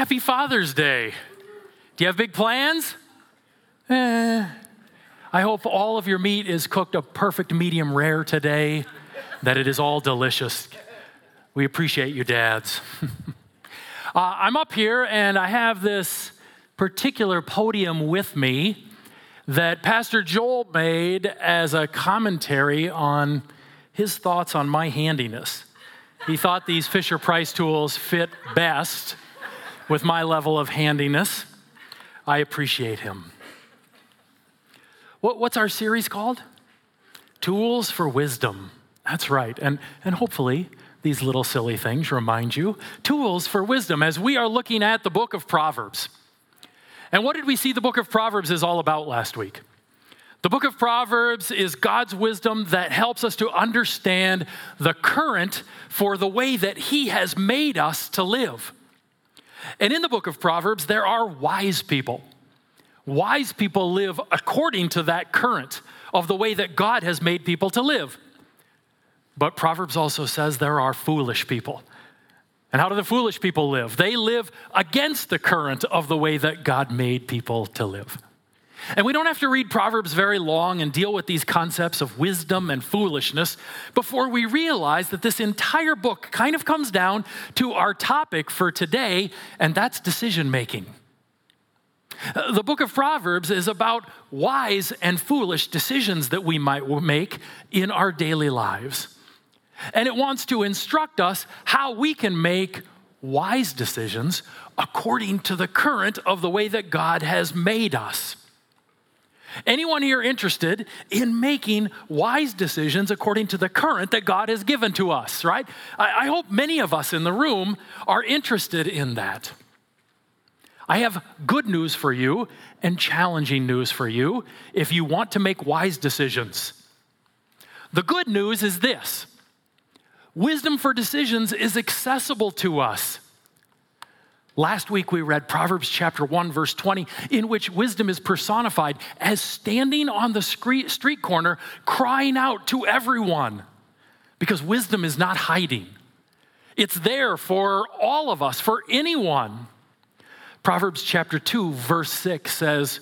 Happy Father's Day. Do you have big plans? Eh. I hope all of your meat is cooked a perfect medium rare today, that it is all delicious. We appreciate you, dads. uh, I'm up here and I have this particular podium with me that Pastor Joel made as a commentary on his thoughts on my handiness. He thought these Fisher Price tools fit best with my level of handiness. I appreciate him. What, what's our series called? Tools for Wisdom. That's right. And, and hopefully, these little silly things remind you tools for wisdom as we are looking at the book of Proverbs. And what did we see the book of Proverbs is all about last week? The book of Proverbs is God's wisdom that helps us to understand the current for the way that He has made us to live. And in the book of Proverbs, there are wise people. Wise people live according to that current of the way that God has made people to live. But Proverbs also says there are foolish people. And how do the foolish people live? They live against the current of the way that God made people to live. And we don't have to read Proverbs very long and deal with these concepts of wisdom and foolishness before we realize that this entire book kind of comes down to our topic for today, and that's decision making. The book of Proverbs is about wise and foolish decisions that we might make in our daily lives. And it wants to instruct us how we can make wise decisions according to the current of the way that God has made us. Anyone here interested in making wise decisions according to the current that God has given to us, right? I, I, hope many of us in the room are interested in that. I have good news for you and challenging news for you if you want to make wise decisions. The good news is this wisdom for decisions is accessible to us. Last week we read Proverbs chapter 1, verse 20, in which wisdom is personified as standing on the street corner crying out to everyone. Because wisdom is not hiding, it's there for all of us, for anyone. Proverbs chapter 2, verse 6 says,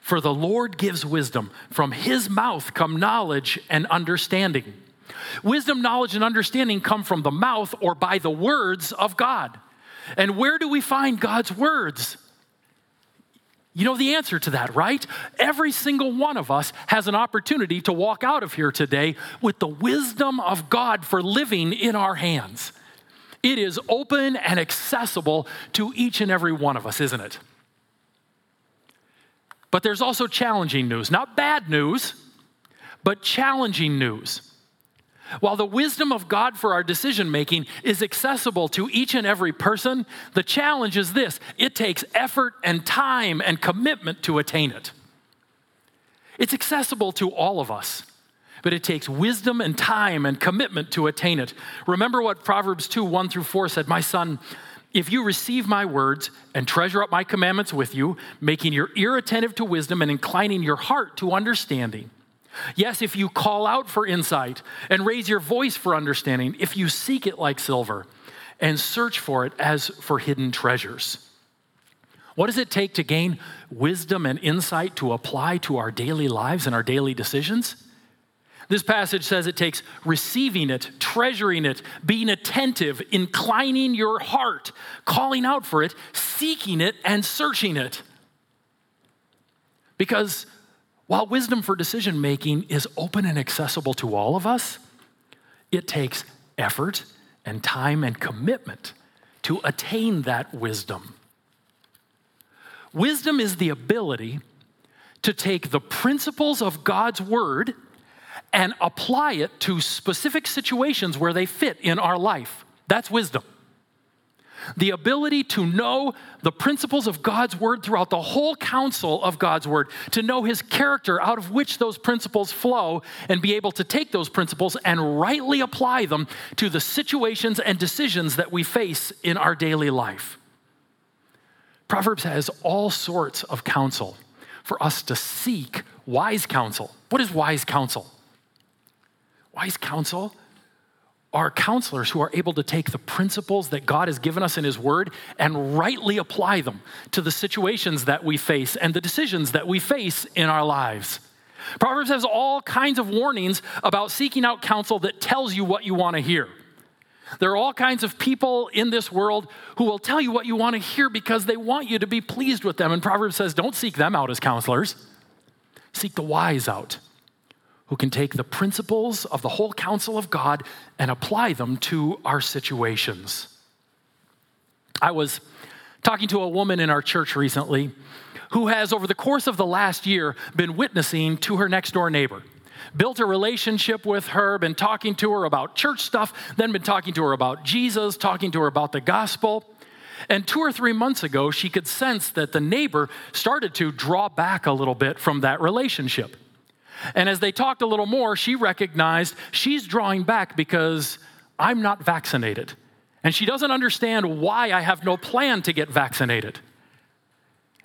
For the Lord gives wisdom, from his mouth come knowledge and understanding. Wisdom, knowledge, and understanding come from the mouth or by the words of God. And where do we find God's words? You know the answer to that, right? Every single one of us has an opportunity to walk out of here today with the wisdom of God for living in our hands. It is open and accessible to each and every one of us, isn't it? But there's also challenging news, not bad news, but challenging news. While the wisdom of God for our decision making is accessible to each and every person, the challenge is this it takes effort and time and commitment to attain it. It's accessible to all of us, but it takes wisdom and time and commitment to attain it. Remember what Proverbs 2 1 through 4 said My son, if you receive my words and treasure up my commandments with you, making your ear attentive to wisdom and inclining your heart to understanding, Yes, if you call out for insight and raise your voice for understanding, if you seek it like silver and search for it as for hidden treasures. What does it take to gain wisdom and insight to apply to our daily lives and our daily decisions? This passage says it takes receiving it, treasuring it, being attentive, inclining your heart, calling out for it, seeking it, and searching it. Because while wisdom for decision making is open and accessible to all of us, it takes effort and time and commitment to attain that wisdom. Wisdom is the ability to take the principles of God's word and apply it to specific situations where they fit in our life. That's wisdom the ability to know the principles of God's word throughout the whole counsel of God's word, to know his character out of which those principles flow, and be able to take those principles and rightly apply them to the situations and decisions that we face in our daily life. Proverbs has all sorts of counsel for us to seek wise counsel. What is wise counsel? Wise counsel are counselors who are able to take the principles that God has given us in His Word and rightly apply them to the situations that we face and the decisions that we face in our lives. Proverbs has all kinds of warnings about seeking out counsel that tells you what you want to hear. There are all kinds of people in this world who will tell you what you want to hear because they want you to be pleased with them. And Proverbs says, don't seek them out as counselors, seek the wise out who can take the principles of the whole counsel of God and apply them to our situations. I was talking to a woman in our church recently who has, over the course of the last year, been witnessing to her next door neighbor. Built a relationship with her, been talking to her about church stuff, then been talking to her about Jesus, talking to her about the gospel. And two or three months ago, she could sense that the neighbor started to draw back a little bit from that relationship. And as they talked a little more, she recognized she's drawing back because I'm not vaccinated. And she doesn't understand why I have no plan to get vaccinated.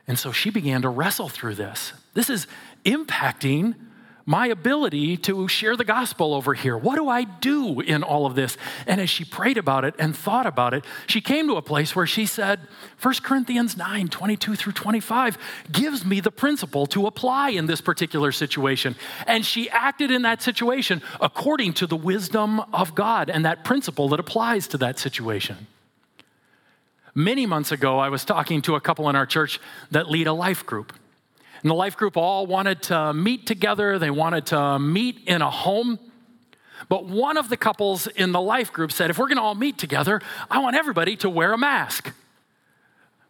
And so she began to wrestle through this. This is impacting my ability to share the gospel over here. What do I do in all of this? And as she prayed about it and thought about it, she came to a place where she said, 1 Corinthians 9 22 through 25 gives me the principle to apply in this particular situation. And she acted in that situation according to the wisdom of God and that principle that applies to that situation. Many months ago, I was talking to a couple in our church that lead a life group. And the life group all wanted to meet together, they wanted to meet in a home. But one of the couples in the life group said, if we're going to all meet together, I want everybody to wear a mask.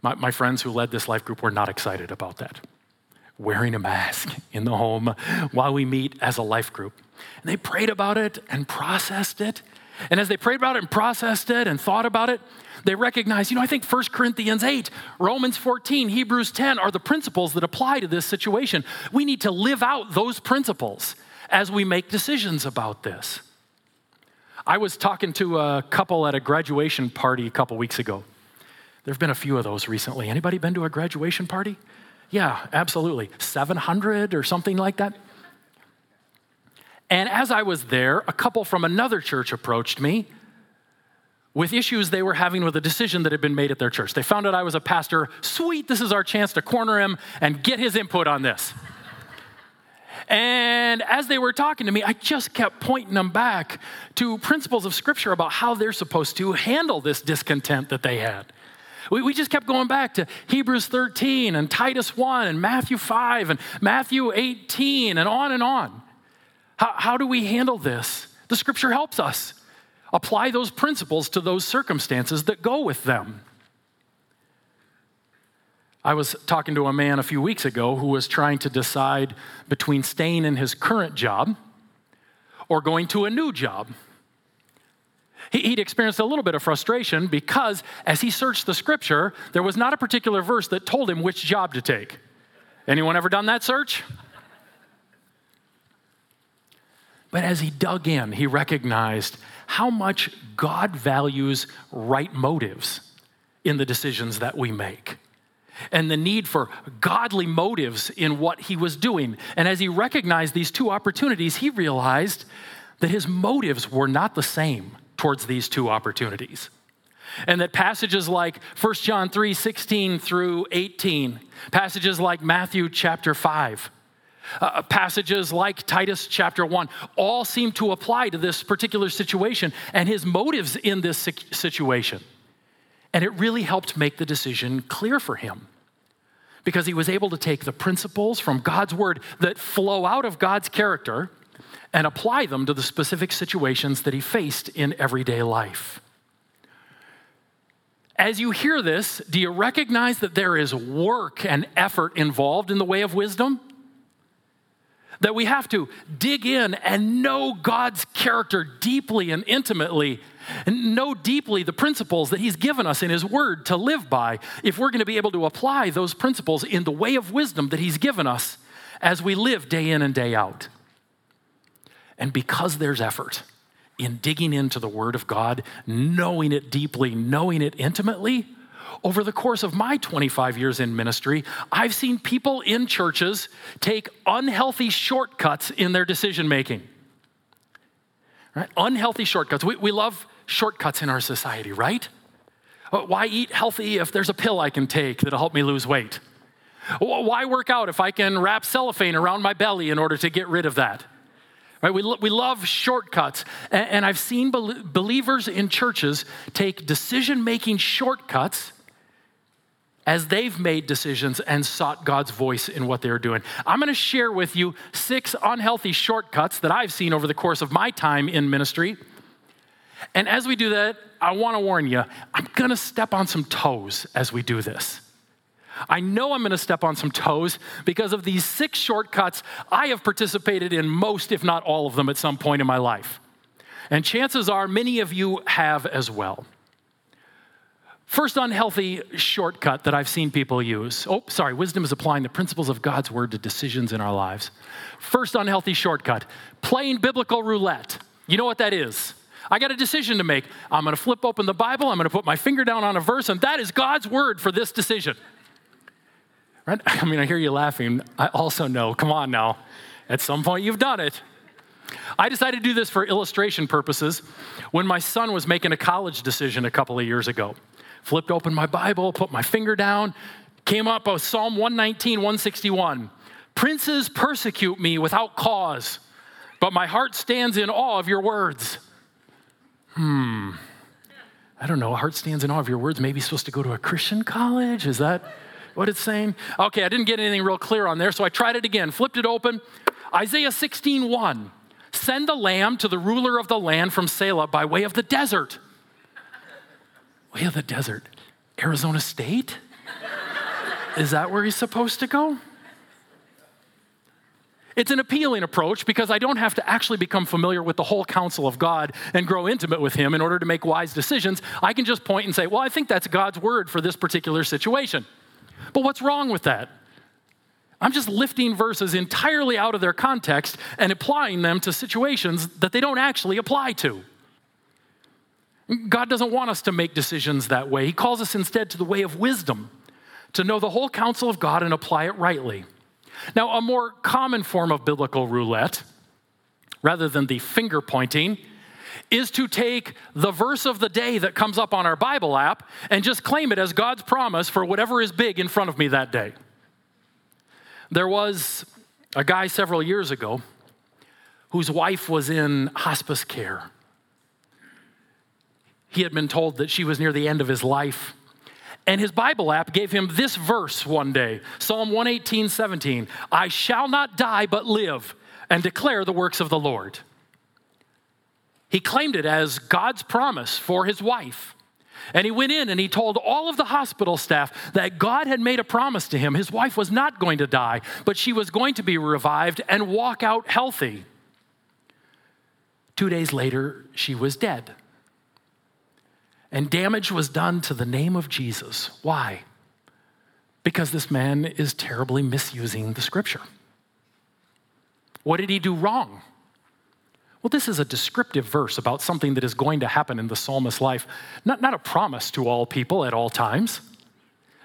My, my, friends who led this life group were not excited about that. Wearing a mask in the home while we meet as a life group. And they prayed about it and processed it. And as they prayed about it and processed it and thought about it, they recognized, you know, I think 1 Corinthians 8, Romans 14, Hebrews 10 are the principles that apply to this situation. We need to live out those principles as we make decisions about this. I was talking to a couple at a graduation party a couple weeks ago. There've been a few of those recently. Anybody been to a graduation party? Yeah, absolutely. 700 or something like that. And as I was there, a couple from another church approached me with issues they were having with a decision that had been made at their church. They found out I was a pastor. Sweet, this is our chance to corner him and get his input on this. And as they were talking to me, I just kept pointing them back to principles of Scripture about how they're supposed to handle this discontent that they had. We, we just kept going back to Hebrews 13 and Titus 1 and Matthew 5 and Matthew 18 and on and on. How, how do we handle this? The Scripture helps us apply those principles to those circumstances that go with them. I was talking to a man a few weeks ago who was trying to decide between staying in his current job or going to a new job. He'd experienced a little bit of frustration because as he searched the scripture, there was not a particular verse that told him which job to take. Anyone ever done that search? But as he dug in, he recognized how much God values right motives in the decisions that we make and the need for godly motives in what he was doing. And as he recognized these two opportunities, he realized that his motives were not the same towards these two opportunities. And that passages like 1 John 3 16 through 18, passages like Matthew chapter 5, uh, uh, passages like Titus chapter 1 all seem to apply to this particular situation and his motives in this situation. And it really helped make the decision clear for him because he was able to take the principles from God's word that flow out of God's character and apply them to the specific situations that he faced in everyday life. As you hear this, do you recognize that there is work and effort involved in the way of wisdom? That we have to dig in and know God's character deeply and intimately, and know deeply the principles that He's given us in His Word to live by, if we're going to be able to apply those principles in the way of wisdom that He's given us as we live day in and day out. And because there's effort in digging into the Word of God, knowing it deeply, knowing it intimately, over the course of my 25 years in ministry, I've seen people in churches take unhealthy shortcuts in their decision making. Right? Unhealthy shortcuts. We, we love shortcuts in our society, right? Uh, why eat healthy if there's a pill I can take that'll help me lose weight? Why work out if I can wrap cellophane around my belly in order to get rid of that? Right? We, we love shortcuts. And, and I've seen believers in churches take decision making shortcuts as they've made decisions and sought God's voice in what they're doing. I'm going to share with you six unhealthy shortcuts that I've seen over the course of my time in ministry. And as we do that, I want to warn you, I'm going to step on some toes as we do this. I know I'm going to step on some toes because of these six shortcuts I have participated in most, if not all of them, at some point in my life. And chances are many of you have as well. First unhealthy shortcut that I've seen people use. Oh, sorry, wisdom is applying the principles of God's word to decisions in our lives. First unhealthy shortcut playing biblical roulette. You know what that is? I got a decision to make. I'm going to flip open the Bible, I'm going to put my finger down on a verse, and that is God's word for this decision. Right? I mean, I hear you laughing. I also know, come on now, at some point you've done it. I decided to do this for illustration purposes when my son was making a college decision a couple of years ago flipped open my Bible, put my finger down, came up with Psalm 119, 161. Princes persecute me without cause, but my heart stands in awe of your words. Hmm. I don't know. Heart stands in awe of your words. Maybe supposed to go to a Christian college? Is that what it's saying? Okay, I didn't get anything real clear on there, so I tried it again. Flipped it open. Isaiah 16, 1. Send the lamb to the ruler of the land from Sela by way of the desert way of the desert. Arizona State? Is that where he's supposed to go? It's an appealing approach because I don't have to actually become familiar with the whole counsel of God and grow intimate with Him in order to make wise decisions. I can just point and say, well, I think that's God's word for this particular situation. But what's wrong with that? I'm just lifting verses entirely out of their context and applying them to situations that they don't actually apply to. God doesn't want us to make decisions that way. He calls us instead to the way of wisdom, to know the whole counsel of God and apply it rightly. Now, a more common form of biblical roulette, rather than the finger pointing, is to take the verse of the day that comes up on our Bible app and just claim it as God's promise for whatever is big in front of me that day. There was a guy several years ago whose wife was in hospice care. He had been told that she was near the end of his life. And his Bible app gave him this verse one day Psalm 118, 17. I shall not die, but live and declare the works of the Lord. He claimed it as God's promise for his wife. And he went in and he told all of the hospital staff that God had made a promise to him. His wife was not going to die, but she was going to be revived and walk out healthy. Two days later, she was dead. And damage was done to the name of Jesus. Why? Because this man is terribly misusing the scripture. What did he do wrong? Well, this is a descriptive verse about something that is going to happen in the psalmist's life, not, not a promise to all people at all times.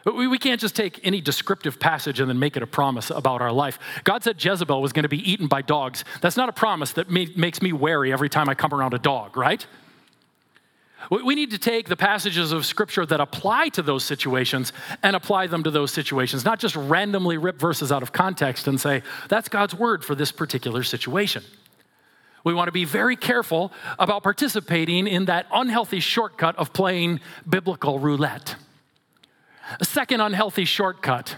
We, can't just take any descriptive passage and then make it a promise about our life. God said Jezebel was going to be eaten by dogs. That's not a promise that makes me wary every time I come around a dog, right? We need to take the passages of Scripture that apply to those situations and apply them to those situations, not just randomly rip verses out of context and say, that's God's word for this particular situation. We want to be very careful about participating in that unhealthy shortcut of playing biblical roulette. A second unhealthy shortcut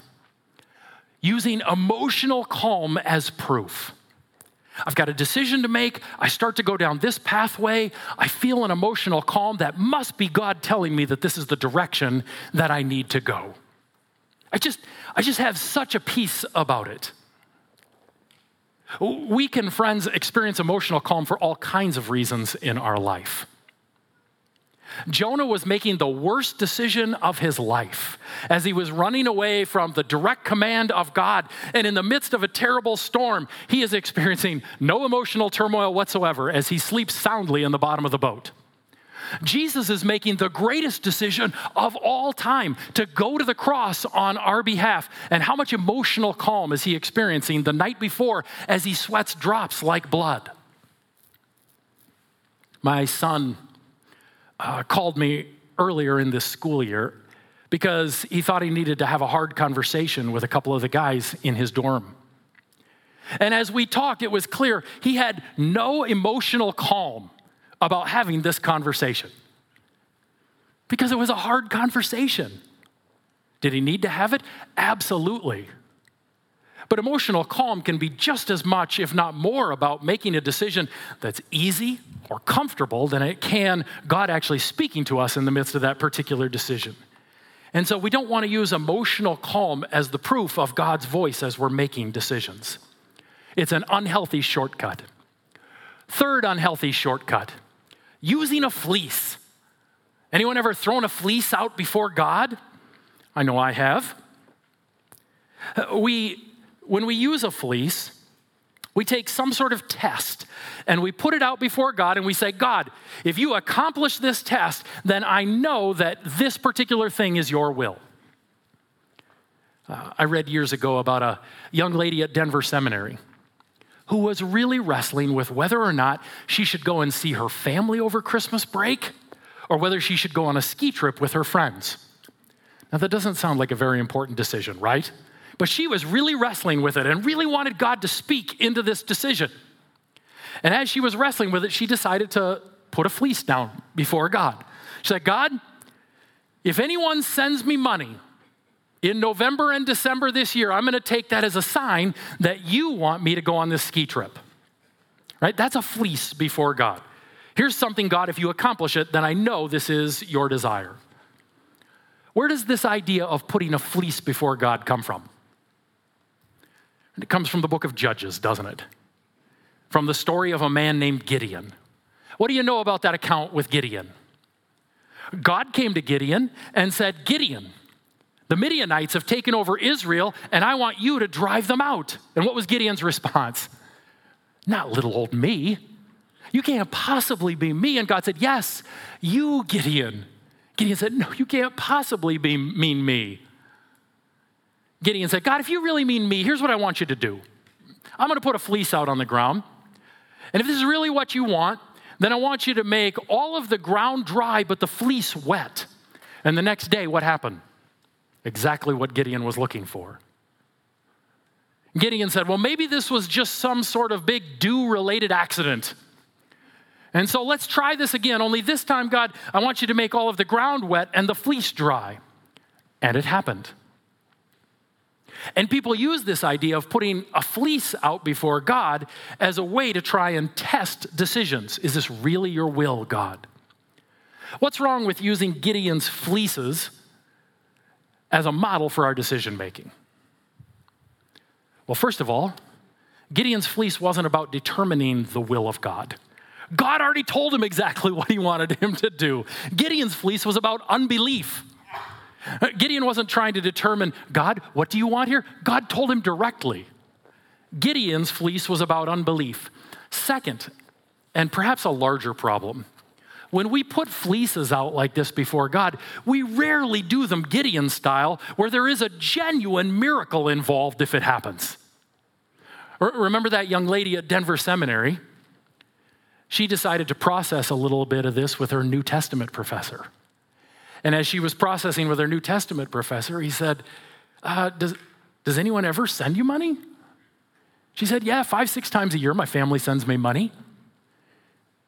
using emotional calm as proof. I've got a decision to make. I start to go down this pathway. I feel an emotional calm that must be God telling me that this is the direction that I need to go. I just, I just have such a peace about it. We can, friends, experience emotional calm for all kinds of reasons in our life. Jonah was making the worst decision of his life as he was running away from the direct command of God. And in the midst of a terrible storm, he is experiencing no emotional turmoil whatsoever as he sleeps soundly in the bottom of the boat. Jesus is making the greatest decision of all time to go to the cross on our behalf. And how much emotional calm is he experiencing the night before as he sweats drops like blood? My son uh, called me earlier in this school year because he thought he needed to have a hard conversation with a couple of the guys in his dorm. And as we talked, it was clear he had no emotional calm about having this conversation because it was a hard conversation. Did he need to have it? Absolutely. But emotional calm can be just as much, if not more, about making a decision that's easy or comfortable than it can God actually speaking to us in the midst of that particular decision. And so we don't want to use emotional calm as the proof of God's voice as we're making decisions. It's an unhealthy shortcut. Third unhealthy shortcut using a fleece. Anyone ever thrown a fleece out before God? I know I have. We, when we use a fleece, we take some sort of test and we put it out before God and we say, God, if you accomplish this test, then I know that this particular thing is your will. Uh, I read years ago about a young lady at Denver Seminary who was really wrestling with whether or not she should go and see her family over Christmas break or whether she should go on a ski trip with her friends. Now, that doesn't sound like a very important decision, right? But she was really wrestling with it and really wanted God to speak into this decision. And as she was wrestling with it, she decided to put a fleece down before God. She said, God, if anyone sends me money in November and December this year, I'm going to take that as a sign that you want me to go on this ski trip. Right? That's a fleece before God. Here's something, God, if you accomplish it, then I know this is your desire. Where does this idea of putting a fleece before God come from? It comes from the book of Judges, doesn't it? From the story of a man named Gideon. What do you know about that account with Gideon? God came to Gideon and said, Gideon, the Midianites have taken over Israel, and I want you to drive them out. And what was Gideon's response? Not little old me. You can't possibly be me. And God said, Yes, you, Gideon. Gideon said, No, you can't possibly be, mean me. Gideon said, God, if you really mean me, here's what I want you to do I'm going to put a fleece out on the ground. And if this is really what you want, then I want you to make all of the ground dry, but the fleece wet. And the next day, what happened? Exactly what Gideon was looking for. Gideon said, Well, maybe this was just some sort of big dew related accident. And so let's try this again, only this time, God, I want you to make all of the ground wet and the fleece dry. And it happened. And people use this idea of putting a fleece out before God as a way to try and test decisions. Is this really your will, God? What's wrong with using Gideon's fleeces as a model for our decision making? Well, first of all, Gideon's fleece wasn't about determining the will of God. God already told him exactly what he wanted him to do. Gideon's fleece was about unbelief. Gideon wasn't trying to determine, God, what do you want here? God told him directly. Gideon's fleece was about unbelief. Second, and perhaps a larger problem, when we put fleeces out like this before God, we rarely do them Gideon style, where there is a genuine miracle involved if it happens. Remember that young lady at Denver Seminary? She decided to process a little bit of this with her New Testament professor. And as she was processing with her New Testament professor, he said, uh, does, does anyone ever send you money? She said, Yeah, five, six times a year, my family sends me money.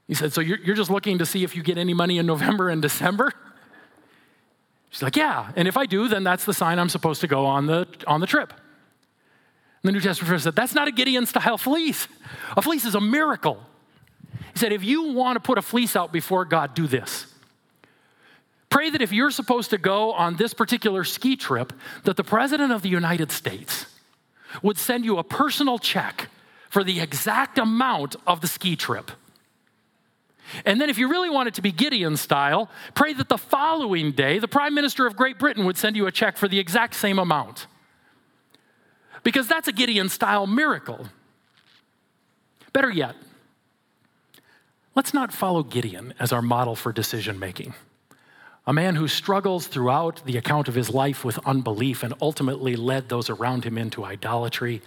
He said, So you're, you're just looking to see if you get any money in November and December? She's like, Yeah. And if I do, then that's the sign I'm supposed to go on the, on the trip. And the New Testament professor said, That's not a Gideon style fleece. A fleece is a miracle. He said, If you want to put a fleece out before God, do this. Pray that if you're supposed to go on this particular ski trip, that the President of the United States would send you a personal check for the exact amount of the ski trip. And then, if you really want it to be Gideon style, pray that the following day, the Prime Minister of Great Britain would send you a check for the exact same amount. Because that's a Gideon style miracle. Better yet, let's not follow Gideon as our model for decision making a man who struggles throughout the account of his life with unbelief and ultimately led those around him into idolatry,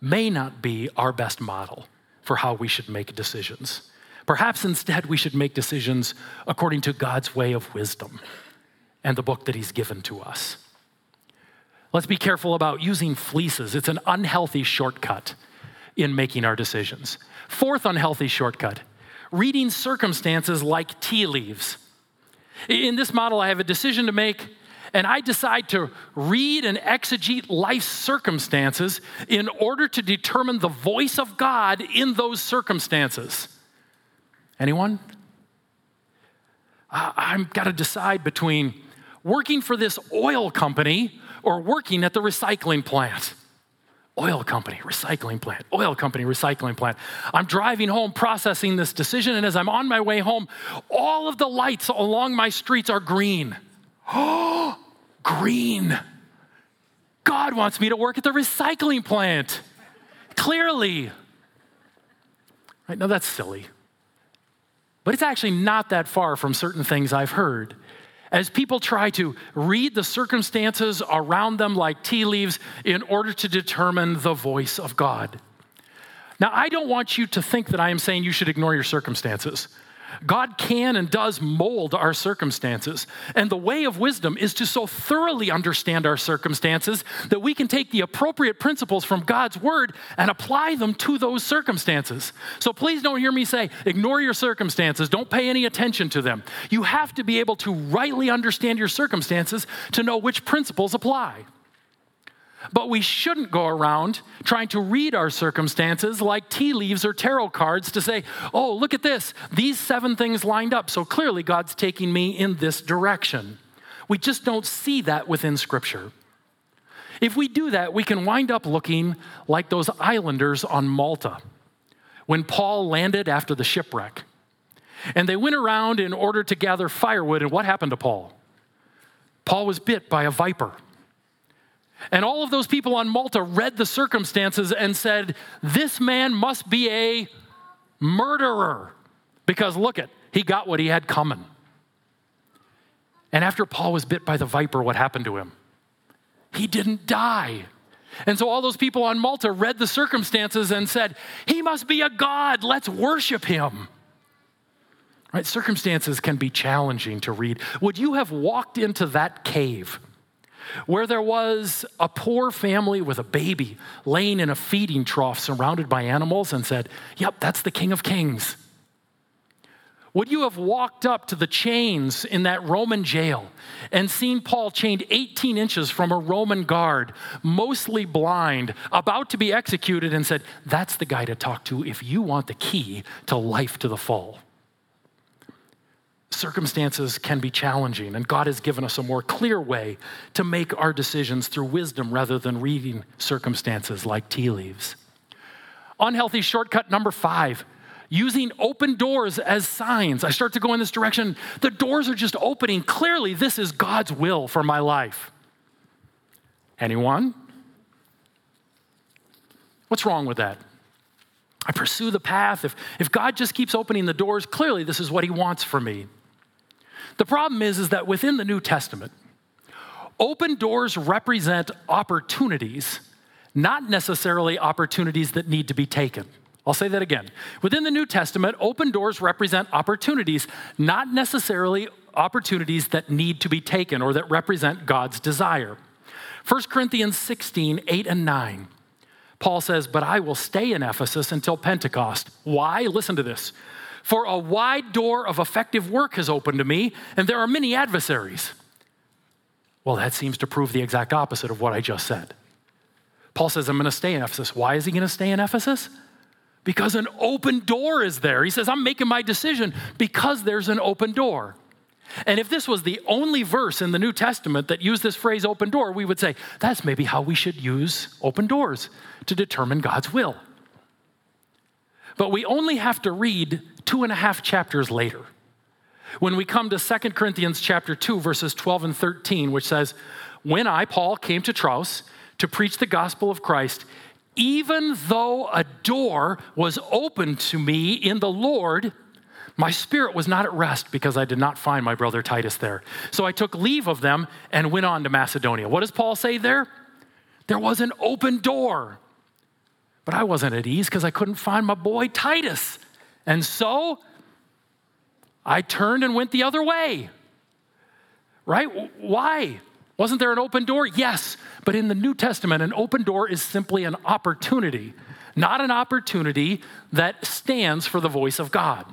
may not be our best model for how we should make decisions. Perhaps instead we should make decisions according to God's way of wisdom and the book that He's given to us. Let's be careful about using fleeces. It's an unhealthy shortcut in making our decisions. Fourth unhealthy shortcut reading circumstances like tea leaves. In this model, I have a decision to make, and I decide to read and exegete life's circumstances in order to determine the voice of God in those circumstances. Anyone? I've got to decide between working for this oil company or working at the recycling plant. Oil company, recycling plant, oil company, recycling plant. I'm driving home processing this decision, and as I'm on my way home, all of the lights along my streets are green. Oh, green. God wants me to work at the recycling plant. Clearly. Right now, that's silly. But it's actually not that far from certain things I've heard as people try to read the circumstances around them like tea leaves in order to determine the voice of God. Now, I don't want you to think that I am saying you should ignore your circumstances. God can and does mold our circumstances. And the way of wisdom is to so thoroughly understand our circumstances that we can take the appropriate principles from God's word and apply them to those circumstances. So please don't hear me say, ignore your circumstances, don't pay any attention to them. You have to be able to rightly understand your circumstances to know which principles apply. But we shouldn't go around trying to read our circumstances like tea leaves or tarot cards to say, oh, look at this. These seven things lined up. So clearly, God's taking me in this direction. We just don't see that within Scripture. If we do that, we can wind up looking like those islanders on Malta when Paul landed after the shipwreck. And they went around in order to gather firewood. And what happened to Paul? Paul was bit by a viper. And all of those people on Malta read the circumstances and said, This man must be a murderer. Because look at, he got what he had coming. And after Paul was bit by the viper, what happened to him? He didn't die. And so all those people on Malta read the circumstances and said, He must be a God, let's worship him. Right? Circumstances can be challenging to read. Would you have walked into that cave? Where there was a poor family with a baby laying in a feeding trough surrounded by animals and said, Yep, that's the King of Kings. Would you have walked up to the chains in that Roman jail and seen Paul chained 18 inches from a Roman guard, mostly blind, about to be executed, and said, That's the guy to talk to if you want the key to life to the full? Circumstances can be challenging, and God has given us a more clear way to make our decisions through wisdom rather than reading circumstances like tea leaves. Unhealthy shortcut number five using open doors as signs. I start to go in this direction. The doors are just opening. Clearly, this is God's will for my life. Anyone? What's wrong with that? I pursue the path. If, if God just keeps opening the doors, clearly this is what He wants for me. The problem is, is that within the New Testament, open doors represent opportunities, not necessarily opportunities that need to be taken. I'll say that again. Within the New Testament, open doors represent opportunities, not necessarily opportunities that need to be taken or that represent God's desire. 1 Corinthians 16, 8 and 9. Paul says, But I will stay in Ephesus until Pentecost. Why? Listen to this for a wide door of effective work has opened to me, and there are many adversaries. Well, that seems to prove the exact opposite of what I just said. Paul says, I'm going to stay in Ephesus. Why is he going to stay in Ephesus? Because an open door is there. He says, I'm making my decision because there's an open door. And if this was the only verse in the New Testament that used this phrase open door, we would say, that's maybe how we should use open doors to determine God's will. But we only have to read two and a half chapters later when we come to 2 Corinthians chapter 2 verses 12 and 13 which says when I Paul came to Troas to preach the gospel of Christ even though a door was opened to me in the Lord my spirit was not at rest because I did not find my brother Titus there. So I took leave of them and went on to Macedonia. What does Paul say there? There was an open door. But I wasn't at ease because I couldn't find my boy Titus. And so I turned and went the other way. Right? Why? Wasn't there an open door? Yes. But in the New Testament, an open door is simply an opportunity, not an opportunity that stands for the voice of God.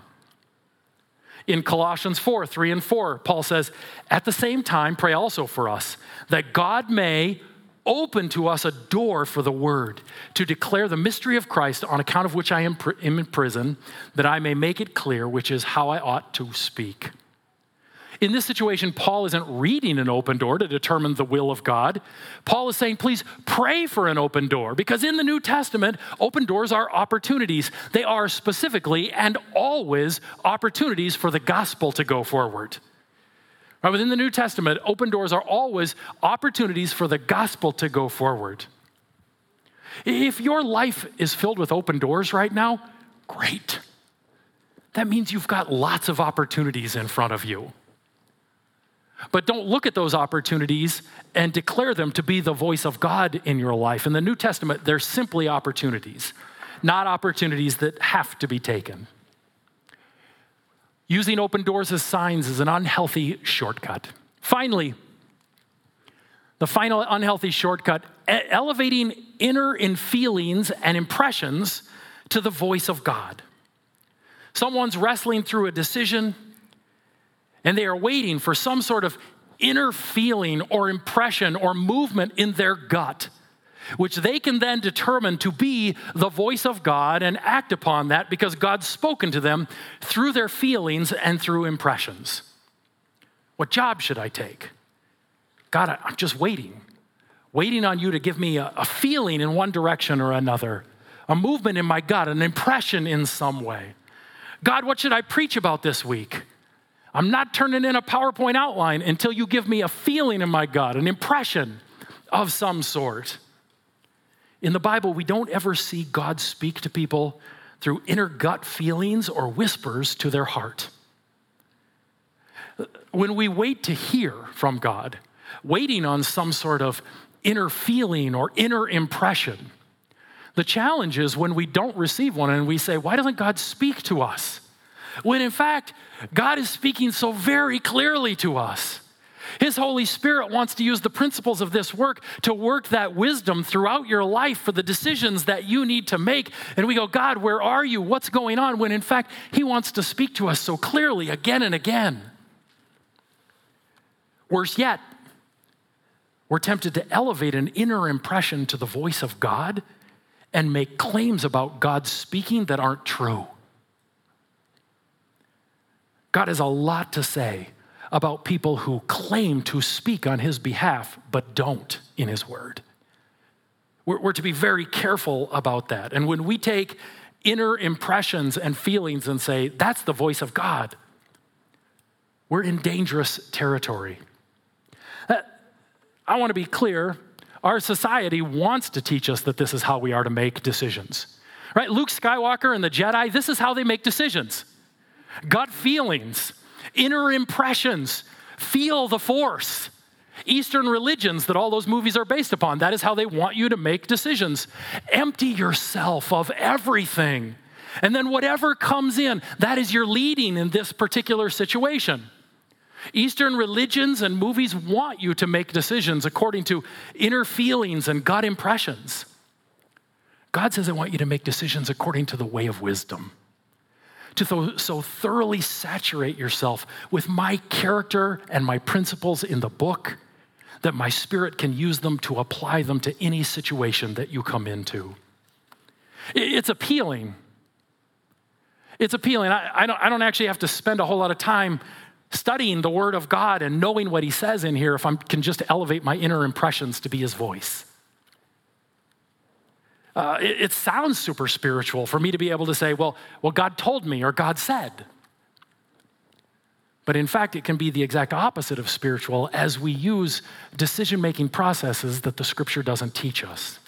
In Colossians 4 3 and 4, Paul says, At the same time, pray also for us, that God may open to us a door for the word to declare the mystery of Christ on account of which I am, in prison, that I may make it clear, which is how I ought to speak. In this situation, Paul isn't reading an open door to determine the will of God. Paul is saying, please pray for an open door, because in the New Testament, open doors are opportunities. They are specifically and always opportunities for the gospel to go forward. Right, within the New Testament, open doors are always opportunities for the gospel to go forward. If your life is filled with open doors right now, great. That means you've got lots of opportunities in front of you. But don't look at those opportunities and declare them to be the voice of God in your life. In the New Testament, they're simply opportunities, not opportunities that have to be taken. Using open doors as signs is an unhealthy shortcut. Finally, the final unhealthy shortcut elevating inner in feelings and impressions to the voice of God. Someone's wrestling through a decision and they are waiting for some sort of inner feeling or impression or movement in their gut, which they can then determine to be the voice of God and act upon that because God's spoken to them through their feelings and through impressions. What job should I take? God, I'm just waiting, waiting on you to give me a, feeling in one direction or another, a movement in my gut, an impression in some way. God, what should I preach about this week? I'm not turning in a PowerPoint outline until you give me a feeling in my gut, an impression of some sort. In the Bible, we don't ever see God speak to people through inner gut feelings or whispers to their heart. When we wait to hear from God, waiting on some sort of inner feeling or inner impression, the challenge is when we don't receive one and we say, Why doesn't God speak to us? When in fact, God is speaking so very clearly to us. His Holy Spirit wants to use the principles of this work to work that wisdom throughout your life for the decisions that you need to make. And we go, God, where are you? What's going on? When in fact, He wants to speak to us so clearly again and again. Worse yet, we're tempted to elevate an inner impression to the voice of God and make claims about God speaking that aren't true. God has a lot to say about people who claim to speak on his behalf but don't in his word. We're, we're, to be very careful about that. And when we take inner impressions and feelings and say, that's the voice of God, we're in dangerous territory. Uh, I want to be clear our society wants to teach us that this is how we are to make decisions. Right? Luke Skywalker and the Jedi, this is how they make decisions gut feelings, inner impressions, feel the force. Eastern religions that all those movies are based upon, that is how they want you to make decisions. Empty yourself of everything. And then whatever comes in, that is your leading in this particular situation. Eastern religions and movies want you to make decisions according to inner feelings and gut impressions. God says, I want you to make decisions according to the way of wisdom to so thoroughly saturate yourself with my character and my principles in the book that my spirit can use them to apply them to any situation that you come into. It's appealing. It's appealing. I, I, don't, I don't actually have to spend a whole lot of time studying the Word of God and knowing what He says in here if I can just elevate my inner impressions to be His voice. Uh, it, it sounds super spiritual for me to be able to say, well, well, God told me or God said. But in fact, it can be the exact opposite of spiritual as we use decision making processes that the scripture doesn't teach us.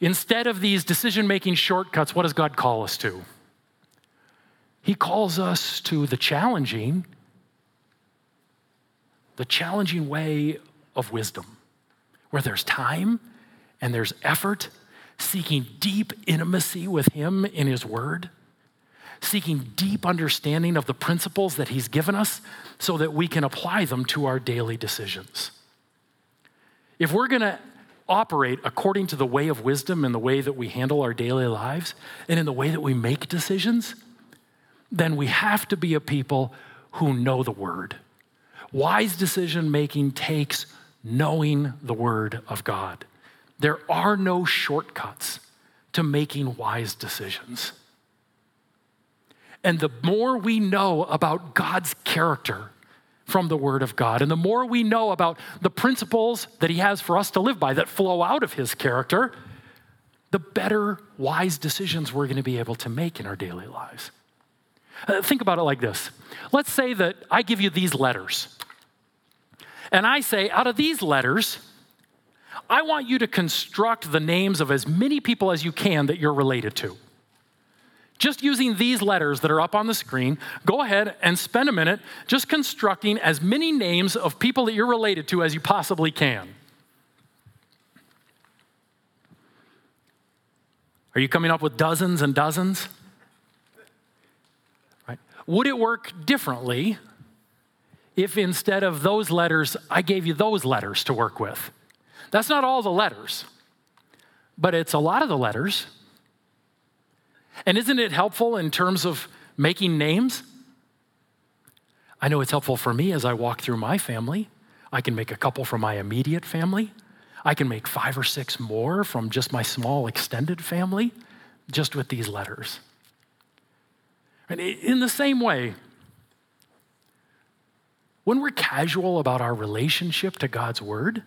Instead of these decision making shortcuts, what does God call us to? He calls us to the challenging, the challenging way of wisdom, where there's time and there's effort, seeking deep intimacy with Him in His Word, seeking deep understanding of the principles that He's given us so that we can apply them to our daily decisions. If we're going to operate according to the way of wisdom in the way that we handle our daily lives and in the way that we make decisions, then we have to be a people who know the word. Wise decision making takes knowing the word of God. There are no shortcuts to making wise decisions. And the more we know about God's character from the Word of God, and the more we know about the principles that He has for us to live by that flow out of His character, the better wise decisions we're going to be able to make in our daily lives. Uh, think about it like this let's say that I give you these letters, and I say, out of these letters, I want you to construct the names of as many people as you can that you're related to. Just using these letters that are up on the screen, go ahead and spend a minute just constructing as many names of people that you're related to as you possibly can. Are you coming up with dozens and dozens? Right. Would it work differently if instead of those letters, I gave you those letters to work with? That's not all the letters, but it's a lot of the letters. And isn't it helpful in terms of making names? I know it's helpful for me as I walk through my family. I can make a couple from my immediate family. I can make five or six more from just my small extended family, just with these letters. And in the same way, when we're casual about our relationship to God's Word,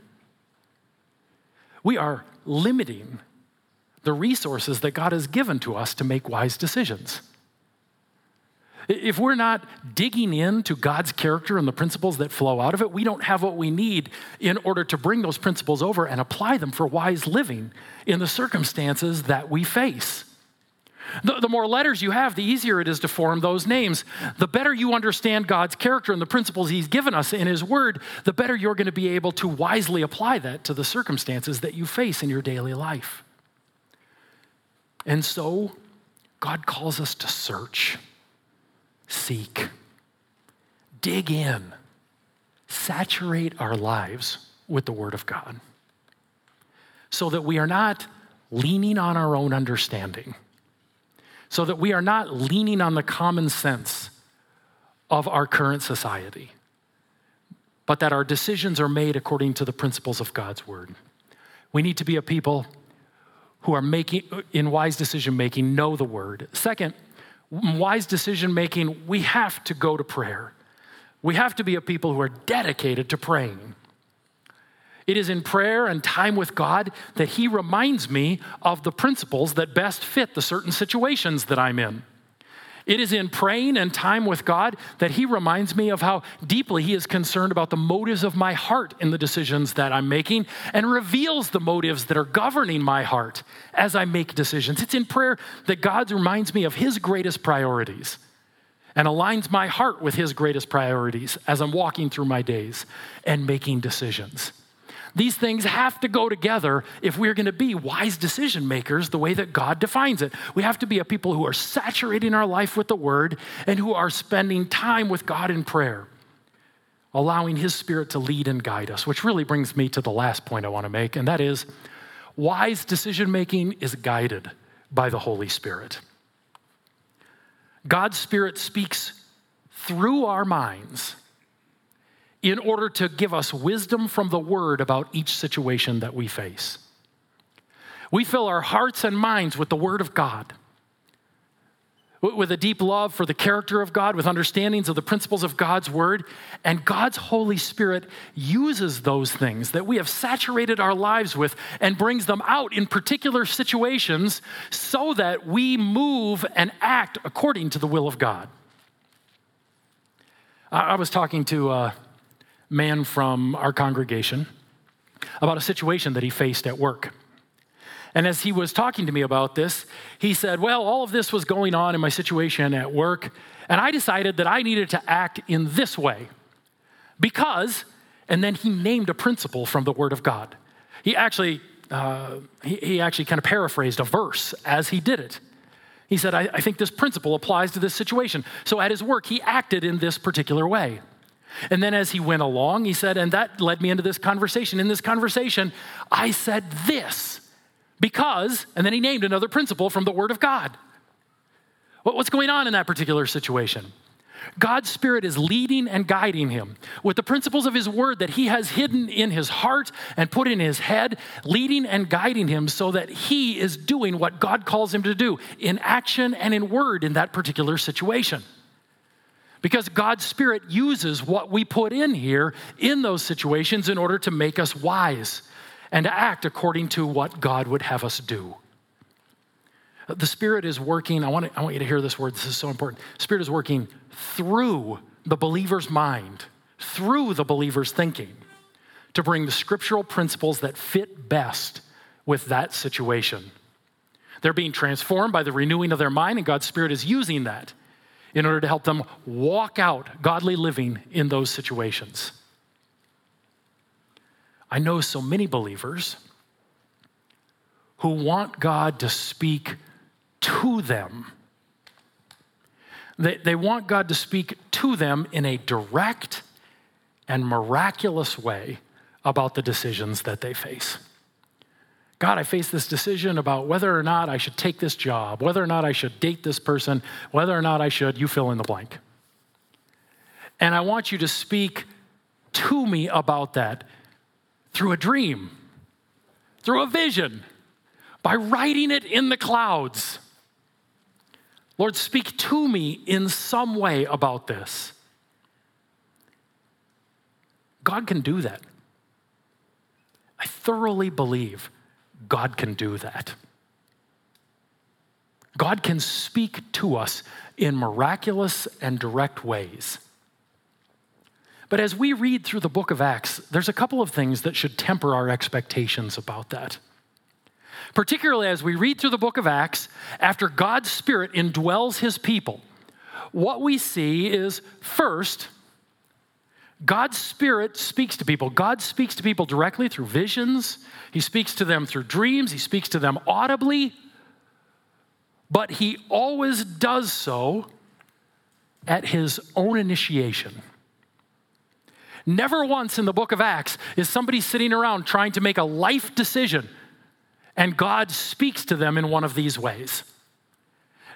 we are limiting the resources that God has given to us to make wise decisions. If we're not digging into God's character and the principles that flow out of it, we don't have what we need in order to bring those principles over and apply them for wise living in the circumstances that we face. The, the, more letters you have, the easier it is to form those names. The better you understand God's character and the principles He's given us in His Word, the better you're going to be able to wisely apply that to the circumstances that you face in your daily life. And so, God calls us to search, seek, dig in, saturate our lives with the Word of God so that we are not leaning on our own understanding so that we are not leaning on the common sense of our current society, but that our decisions are made according to the principles of God's word. We need to be a people who are making, in wise decision making, know the word. Second, wise decision making, we have to go to prayer. We have to be a people who are dedicated to praying. It is in prayer and time with God that He reminds me of the principles that best fit the certain situations that I'm in. It is in praying and time with God that He reminds me of how deeply He is concerned about the motives of my heart in the decisions that I'm making and reveals the motives that are governing my heart as I make decisions. It's in prayer that God reminds me of His greatest priorities and aligns my heart with His greatest priorities as I'm walking through my days and making decisions. These things have to go together if we're going to be wise decision makers the way that God defines it. We have to be a people who are saturating our life with the word and who are spending time with God in prayer, allowing his spirit to lead and guide us, which really brings me to the last point I want to make, and that is wise decision making is guided by the Holy Spirit. God's Spirit speaks through our minds in order to give us wisdom from the Word about each situation that we face. We fill our hearts and minds with the Word of God, with a deep love for the character of God, with understandings of the principles of God's Word, and God's Holy Spirit uses those things that we have saturated our lives with and brings them out in particular situations so that we move and act according to the will of God. I was talking to uh, man from our congregation about a situation that he faced at work. And as he was talking to me about this, he said, Well, all of this was going on in my situation at work, and I decided that I needed to act in this way because, and then he named a principle from the Word of God. He actually, uh, he, he actually kind of paraphrased a verse as he did it. He said, I, I think this principle applies to this situation. So at his work, he acted in this particular way. And then as he went along, he said, and that led me into this conversation. In this conversation, I said this because, and then he named another principle from the Word of God. What's going on in that particular situation? God's Spirit is leading and guiding him with the principles of His Word that He has hidden in his heart and put in his head, leading and guiding him so that he is doing what God calls him to do in action and in word in that particular situation. Because God's Spirit uses what we put in here in those situations in order to make us wise and to act according to what God would have us do. The Spirit is working, I want, to, I want you to hear this word, this is so important. Spirit is working through the believer's mind, through the believer's thinking, to bring the scriptural principles that fit best with that situation. They're being transformed by the renewing of their mind, and God's Spirit is using that in order to help them walk out godly living in those situations. I know so many believers who want God to speak to them. They, they want God to speak to them in a direct and miraculous way about the decisions that they face. God, I face this decision about whether or not I should take this job, whether or not I should date this person, whether or not I should, you fill in the blank. And I want you to speak to me about that through a dream, through a vision, by writing it in the clouds. Lord, speak to me in some way about this. God can do that. I thoroughly believe God can do that. God can speak to us in miraculous and direct ways. But as we read through the book of Acts, there's a couple of things that should temper our expectations about that. Particularly as we read through the book of Acts, after God's Spirit indwells his people, what we see is first, God's Spirit speaks to people. God speaks to people directly through visions, He speaks to them through dreams, He speaks to them audibly, but He always does so at His own initiation. Never once in the book of Acts is somebody sitting around trying to make a life decision and God speaks to them in one of these ways.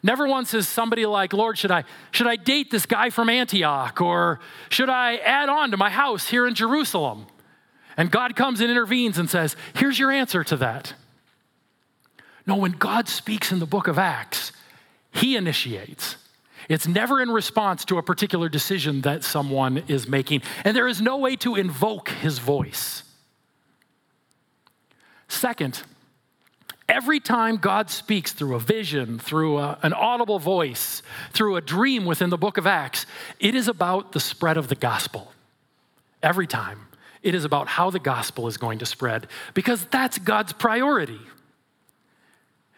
Never once is somebody like, Lord, should I, should I date this guy from Antioch? Or should I add on to my house here in Jerusalem? And God comes and intervenes and says, Here's your answer to that. No, when God speaks in the book of Acts, He initiates. It's never in response to a particular decision that someone is making, and there is no way to invoke His voice. Second, Every time God speaks through a vision, through a, an audible voice, through a dream within the book of Acts, it is about the spread of the gospel. Every time. It is about how the gospel is going to spread because that's God's priority.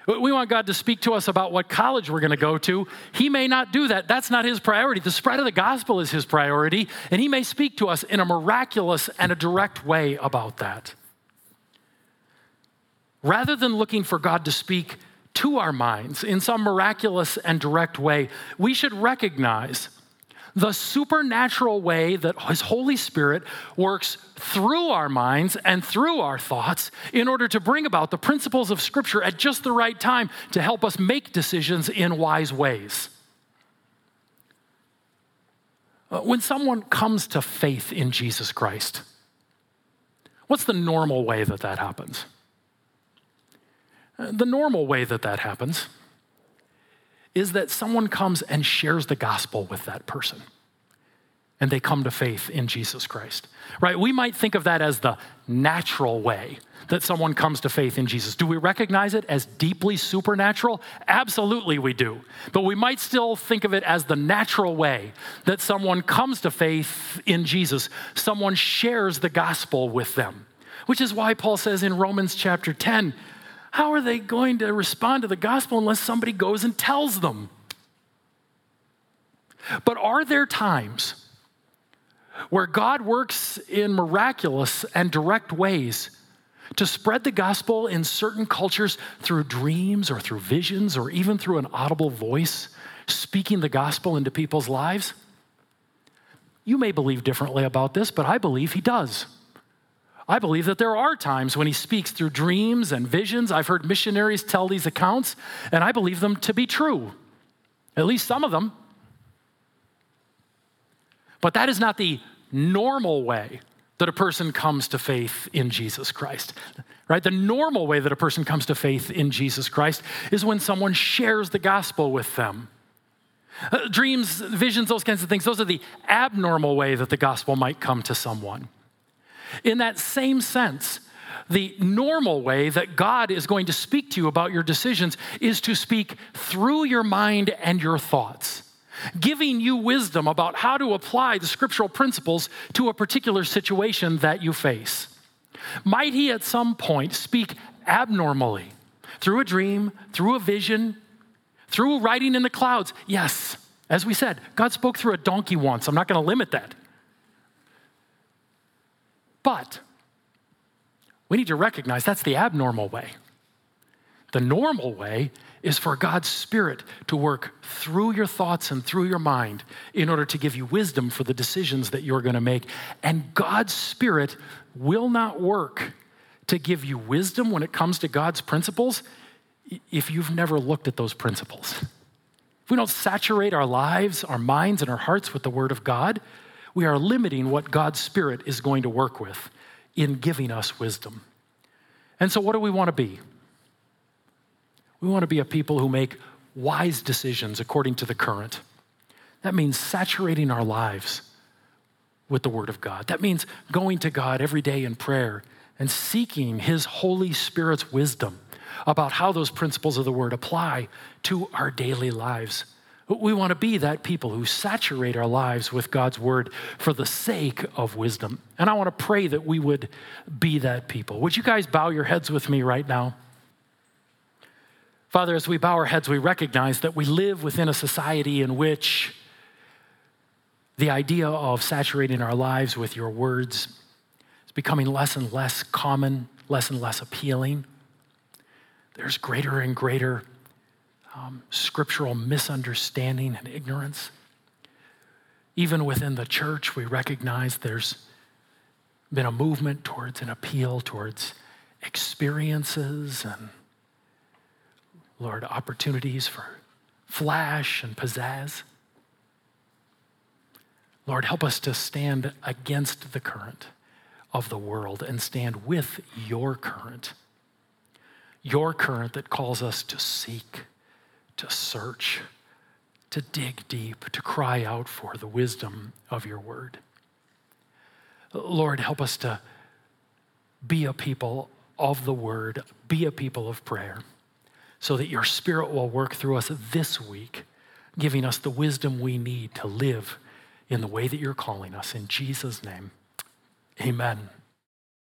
We want God to speak to us about what college we're going to go to. He may not do that. That's not his priority. The spread of the gospel is his priority, and he may speak to us in a miraculous and a direct way about that. Rather than looking for God to speak to our minds in some miraculous and direct way, we should recognize the supernatural way that His Holy Spirit works through our minds and through our thoughts in order to bring about the principles of Scripture at just the right time to help us make decisions in wise ways. Uh, when someone comes to faith in Jesus Christ, what's the normal way that that happens? The normal way that that happens is that someone comes and shares the gospel with that person and they come to faith in Jesus Christ. Right? We might think of that as the natural way that someone comes to faith in Jesus. Do we recognize it as deeply supernatural? Absolutely, we do. But we might still think of it as the natural way that someone comes to faith in Jesus. Someone shares the gospel with them, which is why Paul says in Romans chapter 10 how are they going to respond to the gospel unless somebody goes and tells them? But are there times where God works in miraculous and direct ways to spread the gospel in certain cultures through dreams or through visions or even through an audible voice speaking the gospel into people's lives? You may believe differently about this, but I believe he does. I believe that there are times when he speaks through dreams and visions. I've heard missionaries tell these accounts, and I believe them to be true, at least some of them. But that is not the normal way that a person comes to faith in Jesus Christ. Right? The normal way that a person comes to faith in Jesus Christ is when someone shares the gospel with them. Uh, dreams, visions, those kinds of things, those are the abnormal way that the gospel might come to someone. In that same sense, the normal way that God is going to speak to you about your decisions is to speak through your mind and your thoughts, giving you wisdom about how to apply the scriptural principles to a particular situation that you face. Might He at some point speak abnormally through a dream, through a vision, through writing in the clouds? Yes. As we said, God spoke through a donkey once. I'm not going to limit that. But we need to recognize that's the abnormal way. The normal way is for God's Spirit to work through your thoughts and through your mind in order to give you wisdom for the decisions that you're going to make. And God's Spirit will not work to give you wisdom when it comes to God's principles if you've never looked at those principles. If we don't saturate our lives, our minds, and our hearts with the Word of God, we are limiting what God's Spirit is going to work with in giving us wisdom. And so, what do we want to be? We want to be a people who make wise decisions according to the current. That means saturating our lives with the Word of God. That means going to God every day in prayer and seeking His Holy Spirit's wisdom about how those principles of the Word apply to our daily lives. But we want to be that people who saturate our lives with God's word for the sake of wisdom. And I want to pray that we would be that people. Would you guys bow your heads with me right now? Father, as we bow our heads, we recognize that we live within a society in which the idea of saturating our lives with your words is becoming less and less common, less and less appealing. There's greater and greater um, scriptural misunderstanding and ignorance. Even within the church, we recognize there's been a movement towards an appeal towards experiences and, Lord, opportunities for flash and pizzazz. Lord, help us to stand against the current of the world and stand with your current, your current that calls us to seek to search, to dig deep, to cry out for the wisdom of your word. Lord, help us to be a people of the word, be a people of prayer, so that your spirit will work through us this week, giving us the wisdom we need to live in the way that you're calling us. In Jesus' name, amen.